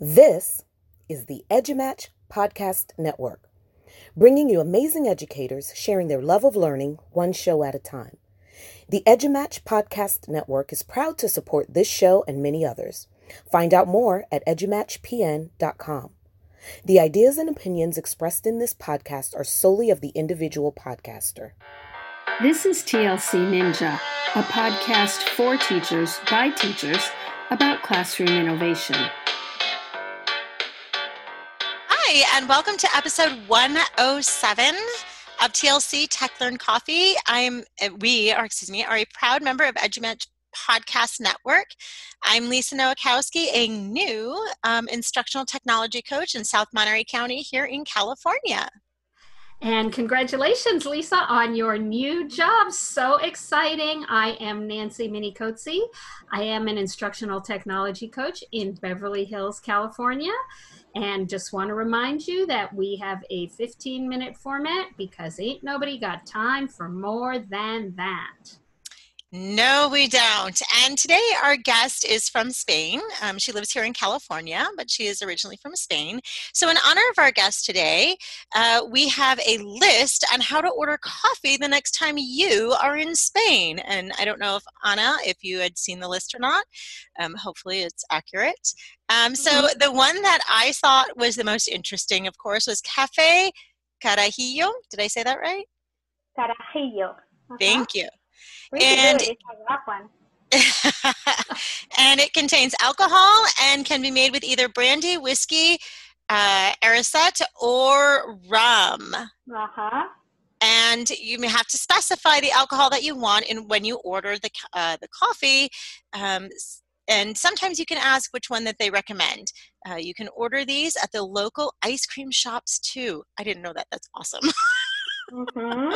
This is the EduMatch Podcast Network, bringing you amazing educators sharing their love of learning one show at a time. The EduMatch Podcast Network is proud to support this show and many others. Find out more at edumatchpn.com. The ideas and opinions expressed in this podcast are solely of the individual podcaster. This is TLC Ninja, a podcast for teachers by teachers about classroom innovation. Hi, and welcome to episode 107 of TLC Tech Learn Coffee. I'm we, or excuse me, are a proud member of EduMatch Podcast Network. I'm Lisa Nowakowski, a new um, instructional technology coach in South Monterey County here in California. And congratulations, Lisa, on your new job. So exciting. I am Nancy Minicozzi. I am an instructional technology coach in Beverly Hills, California. And just want to remind you that we have a 15 minute format because ain't nobody got time for more than that. No, we don't. And today our guest is from Spain. Um, she lives here in California, but she is originally from Spain. So, in honor of our guest today, uh, we have a list on how to order coffee the next time you are in Spain. And I don't know if Ana, if you had seen the list or not. Um, hopefully, it's accurate. Um, so, mm-hmm. the one that I thought was the most interesting, of course, was Cafe Carajillo. Did I say that right? Carajillo. Uh-huh. Thank you. Really and and it contains alcohol and can be made with either brandy, whiskey, uh, or rum. Uh-huh. And you may have to specify the alcohol that you want in when you order the uh, the coffee. Um, and sometimes you can ask which one that they recommend. Uh, you can order these at the local ice cream shops too. I didn't know that. That's awesome. mm-hmm.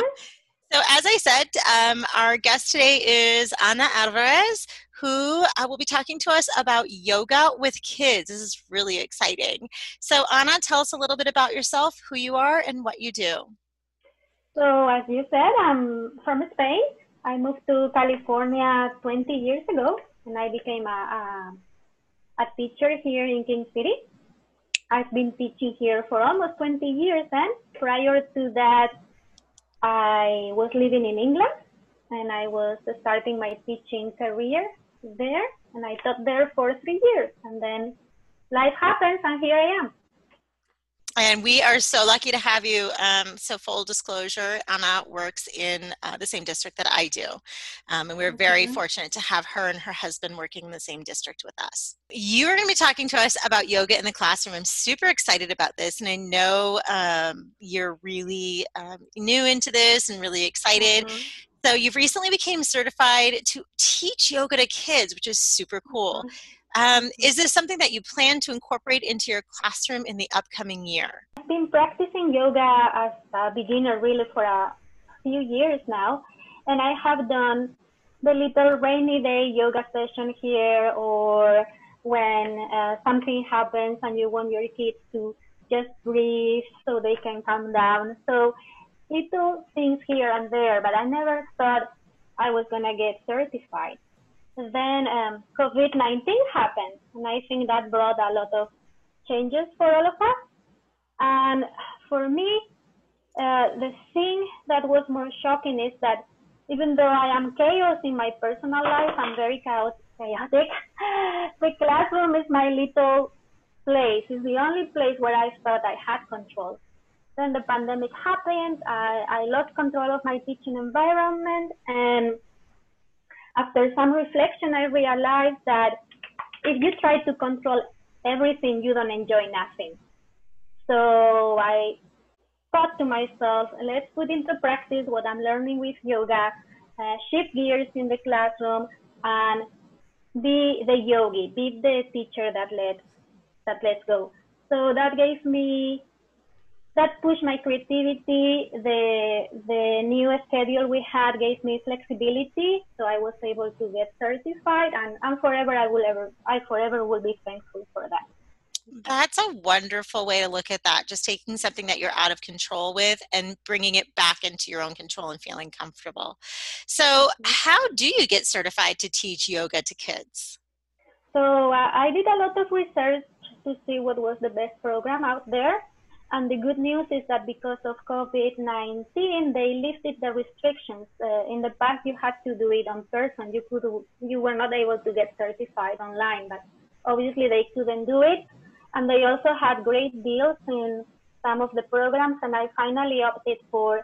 So, as I said, um, our guest today is Ana Alvarez, who uh, will be talking to us about yoga with kids. This is really exciting. So, Ana, tell us a little bit about yourself, who you are, and what you do. So, as you said, I'm from Spain. I moved to California 20 years ago, and I became a, a, a teacher here in King City. I've been teaching here for almost 20 years, and prior to that, I was living in England and I was starting my teaching career there and I taught there for three years and then life happens and here I am. And we are so lucky to have you. Um, so, full disclosure, Ana works in uh, the same district that I do. Um, and we're okay. very fortunate to have her and her husband working in the same district with us. You are going to be talking to us about yoga in the classroom. I'm super excited about this. And I know um, you're really um, new into this and really excited. Mm-hmm. So, you've recently became certified to teach yoga to kids, which is super cool. Mm-hmm. Um, is this something that you plan to incorporate into your classroom in the upcoming year? I've been practicing yoga as a beginner really for a few years now, and I have done the little rainy day yoga session here, or when uh, something happens and you want your kids to just breathe so they can calm down. So little things here and there, but I never thought I was gonna get certified then um, COVID-19 happened, and I think that brought a lot of changes for all of us. And for me, uh, the thing that was more shocking is that even though I am chaos in my personal life, I'm very chaotic. the classroom is my little place. It's the only place where I thought I had control. Then the pandemic happened. I, I lost control of my teaching environment and after some reflection, I realized that if you try to control everything, you don't enjoy nothing. So I thought to myself, let's put into practice what I'm learning with yoga, uh, shift gears in the classroom, and be the yogi, be the teacher that let that lets go. So that gave me that pushed my creativity. The the new schedule we had gave me flexibility, so I was able to get certified, and, and forever I will ever I forever will be thankful for that. That's a wonderful way to look at that. Just taking something that you're out of control with and bringing it back into your own control and feeling comfortable. So, mm-hmm. how do you get certified to teach yoga to kids? So, uh, I did a lot of research to see what was the best program out there. And the good news is that because of COVID-19, they lifted the restrictions. Uh, in the past, you had to do it on person. You could, you were not able to get certified online, but obviously they couldn't do it. And they also had great deals in some of the programs. And I finally opted for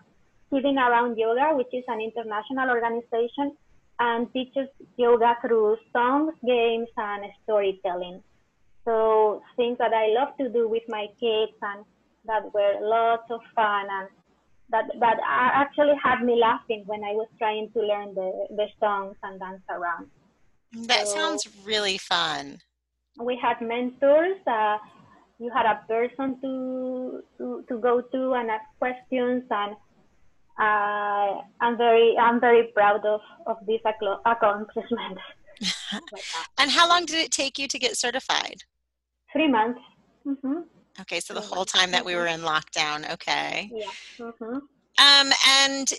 Kidding Around Yoga, which is an international organization and teaches yoga through songs, games, and storytelling. So things that I love to do with my kids and that were lots of fun and that that actually had me laughing when I was trying to learn the, the songs and dance around. That so sounds really fun. We had mentors. Uh, you had a person to, to to go to and ask questions and uh, I'm very I'm very proud of of this accomplishment. and how long did it take you to get certified? Three months. Mm-hmm. Okay, so the whole time that we were in lockdown. Okay. Yeah. Mm-hmm. Um, and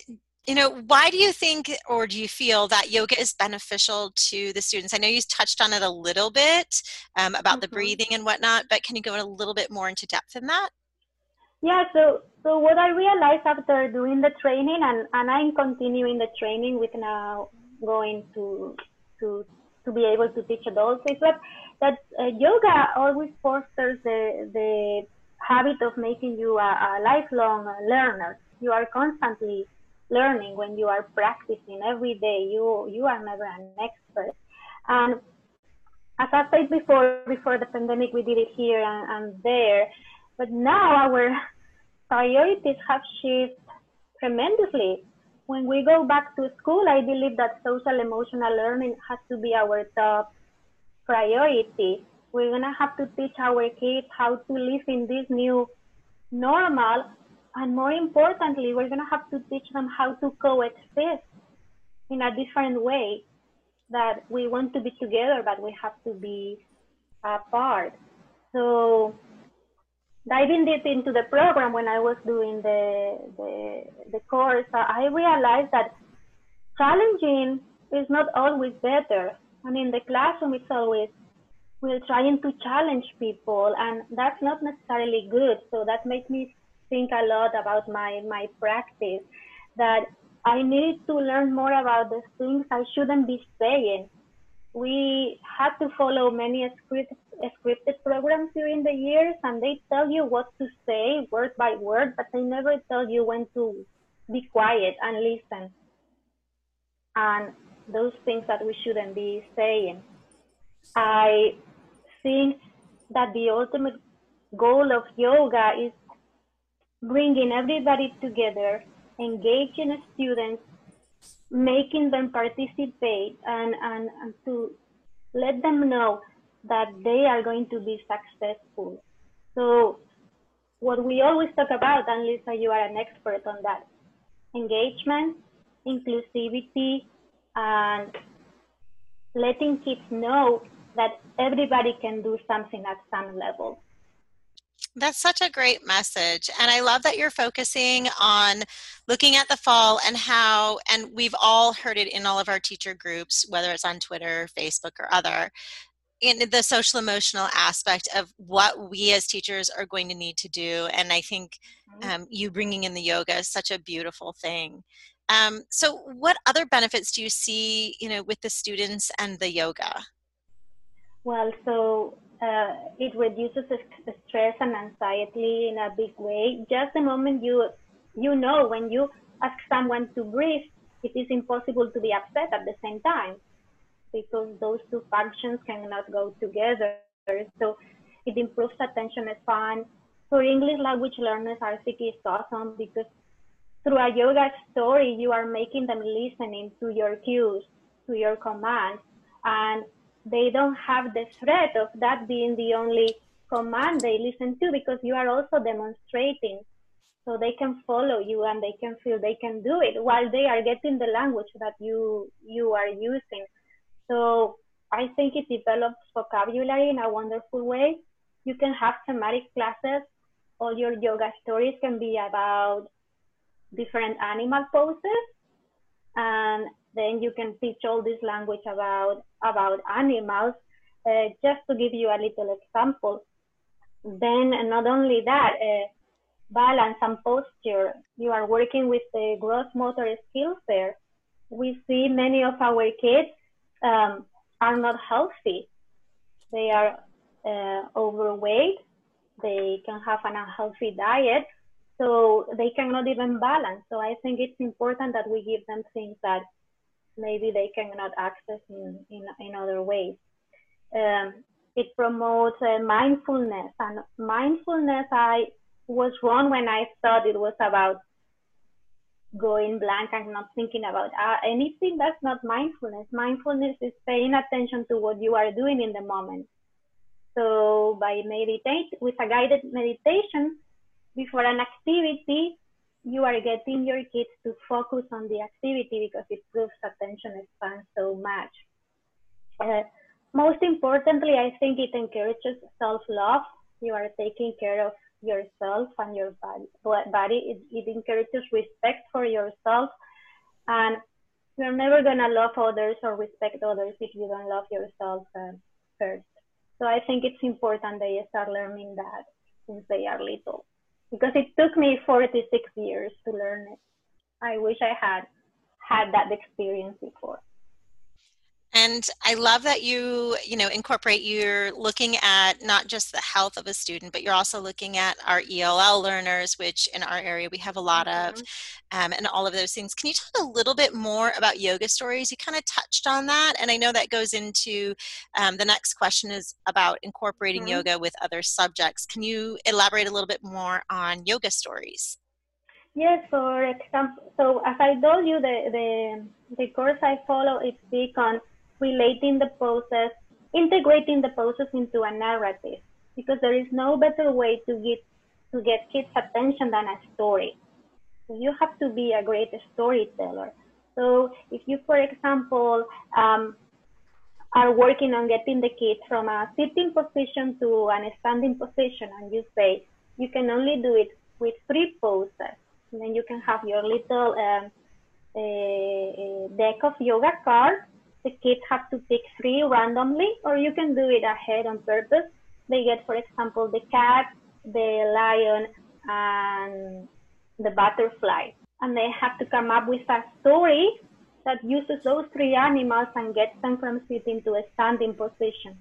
you know, why do you think or do you feel that yoga is beneficial to the students? I know you touched on it a little bit um, about mm-hmm. the breathing and whatnot, but can you go a little bit more into depth in that? Yeah, so so what I realized after doing the training and, and I'm continuing the training with now going to to to be able to teach adults is that that uh, yoga always fosters the the habit of making you a, a lifelong learner. You are constantly learning when you are practicing every day. You you are never an expert. And as I said before, before the pandemic, we did it here and, and there. But now our priorities have shifted tremendously. When we go back to school, I believe that social emotional learning has to be our top priority. We're going to have to teach our kids how to live in this new normal. And more importantly, we're going to have to teach them how to coexist in a different way that we want to be together, but we have to be apart. So diving deep into the program when I was doing the, the, the course, I realized that challenging is not always better. And in the classroom, it's always we're trying to challenge people, and that's not necessarily good. So that makes me think a lot about my my practice. That I need to learn more about the things I shouldn't be saying we had to follow many script, scripted programs during the years and they tell you what to say word by word but they never tell you when to be quiet and listen and those things that we shouldn't be saying i think that the ultimate goal of yoga is bringing everybody together engaging students making them participate and, and, and to let them know that they are going to be successful. So what we always talk about, and Lisa, you are an expert on that, engagement, inclusivity, and letting kids know that everybody can do something at some level. That's such a great message. And I love that you're focusing on looking at the fall and how, and we've all heard it in all of our teacher groups, whether it's on Twitter, Facebook, or other, in the social emotional aspect of what we as teachers are going to need to do. And I think mm-hmm. um, you bringing in the yoga is such a beautiful thing. Um, so, what other benefits do you see, you know, with the students and the yoga? Well, so uh, it reduces stress and anxiety in a big way. Just the moment you you know when you ask someone to breathe, it is impossible to be upset at the same time because those two functions cannot go together. So it improves attention span. For English language learners, I think it's awesome because through a yoga story, you are making them listening to your cues, to your commands, and they don't have the threat of that being the only command they listen to because you are also demonstrating so they can follow you and they can feel they can do it while they are getting the language that you you are using. So i think it develops vocabulary in a wonderful way. You can have thematic classes. All your yoga stories can be about different animal poses and then you can teach all this language about about animals. Uh, just to give you a little example, then not only that, uh, balance and posture. You are working with the gross motor skills there. We see many of our kids um, are not healthy. They are uh, overweight. They can have an unhealthy diet, so they cannot even balance. So I think it's important that we give them things that maybe they cannot access in, in, in other ways. Um, it promotes uh, mindfulness and mindfulness I was wrong when I thought it was about going blank and not thinking about uh, anything that's not mindfulness. Mindfulness is paying attention to what you are doing in the moment. So by meditate with a guided meditation before an activity, you are getting your kids to focus on the activity because it proves attention span so much. Uh, most importantly, I think it encourages self-love. You are taking care of yourself and your body. It, it encourages respect for yourself. And you're never going to love others or respect others if you don't love yourself uh, first. So I think it's important they start learning that since they are little. Because it took me 46 years to learn it. I wish I had had that experience before. And I love that you, you know, incorporate you're looking at not just the health of a student, but you're also looking at our ELL learners, which in our area we have a lot mm-hmm. of, um, and all of those things. Can you talk a little bit more about yoga stories? You kind of touched on that, and I know that goes into um, the next question is about incorporating mm-hmm. yoga with other subjects. Can you elaborate a little bit more on yoga stories? Yes, for example, so as I told you, the the, the course I follow is big on relating the process, integrating the process into a narrative, because there is no better way to get to get kids' attention than a story. So you have to be a great storyteller. So if you, for example, um, are working on getting the kids from a sitting position to a standing position, and you say you can only do it with three poses, and then you can have your little um, a deck of yoga cards the kids have to pick three randomly, or you can do it ahead on purpose. They get, for example, the cat, the lion, and the butterfly. And they have to come up with a story that uses those three animals and gets them from sitting to a standing position.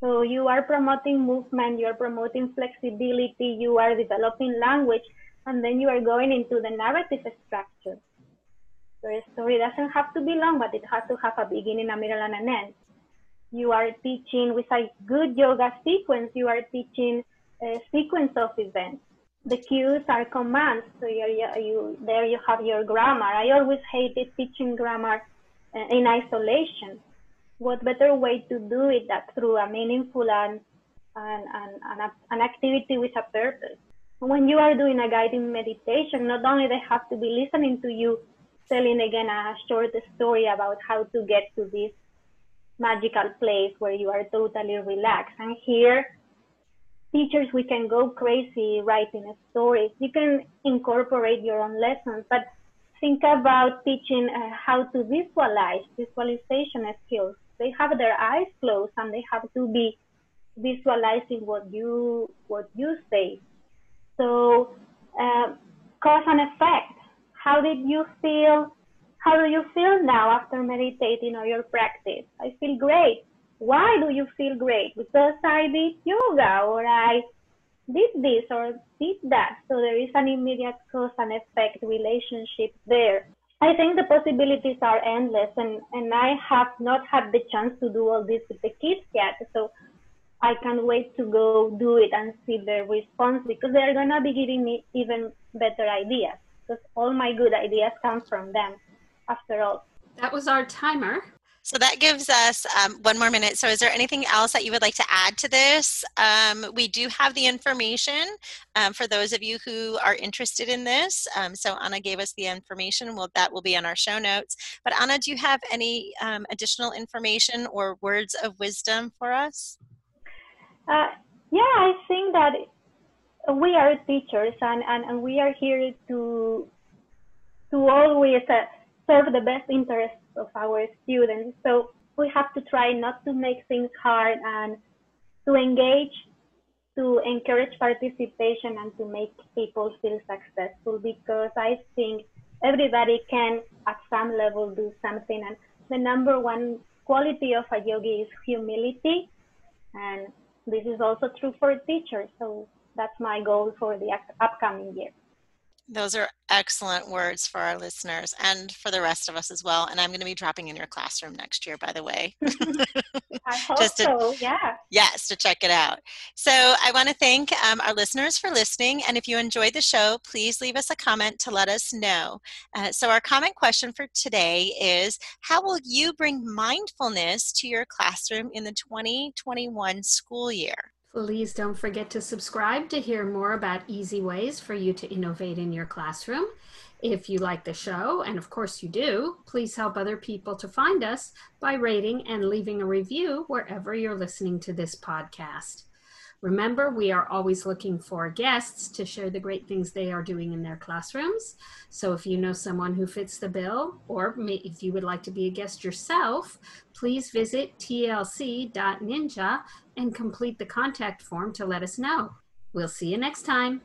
So you are promoting movement, you are promoting flexibility, you are developing language, and then you are going into the narrative structure. Your story doesn't have to be long, but it has to have a beginning, a middle, and an end. You are teaching with a good yoga sequence, you are teaching a sequence of events. The cues are commands, so you, you, there you have your grammar. I always hated teaching grammar uh, in isolation. What better way to do it than through a meaningful and, and, and, and a, an activity with a purpose? When you are doing a guided meditation, not only they have to be listening to you telling again a short story about how to get to this magical place where you are totally relaxed. And here, teachers, we can go crazy writing stories. You can incorporate your own lessons, but think about teaching uh, how to visualize, visualization skills. They have their eyes closed and they have to be visualizing what you what you say. So uh, cause and effect how did you feel? How do you feel now after meditating or your practice? I feel great. Why do you feel great? Because I did yoga or I did this or did that. So there is an immediate cause and effect relationship there. I think the possibilities are endless and, and I have not had the chance to do all this with the kids yet. So I can't wait to go do it and see their response because they're gonna be giving me even better ideas because all my good ideas come from them after all. That was our timer. So that gives us um, one more minute. So, is there anything else that you would like to add to this? Um, we do have the information um, for those of you who are interested in this. Um, so, Ana gave us the information. Well, that will be on our show notes. But, Ana, do you have any um, additional information or words of wisdom for us? Uh, yeah, I think that we are teachers and, and, and we are here to to always uh, serve the best interests of our students. So we have to try not to make things hard and to engage to encourage participation and to make people feel successful because I think everybody can at some level do something and the number one quality of a yogi is humility and this is also true for teachers so that's my goal for the upcoming year those are excellent words for our listeners and for the rest of us as well. And I'm going to be dropping in your classroom next year, by the way. I hope Just to, so, yeah. Yes, to check it out. So I want to thank um, our listeners for listening. And if you enjoyed the show, please leave us a comment to let us know. Uh, so our comment question for today is How will you bring mindfulness to your classroom in the 2021 school year? Please don't forget to subscribe to hear more about easy ways for you to innovate in your classroom. If you like the show, and of course you do, please help other people to find us by rating and leaving a review wherever you're listening to this podcast. Remember, we are always looking for guests to share the great things they are doing in their classrooms. So if you know someone who fits the bill, or if you would like to be a guest yourself, please visit tlc.ninja and complete the contact form to let us know. We'll see you next time.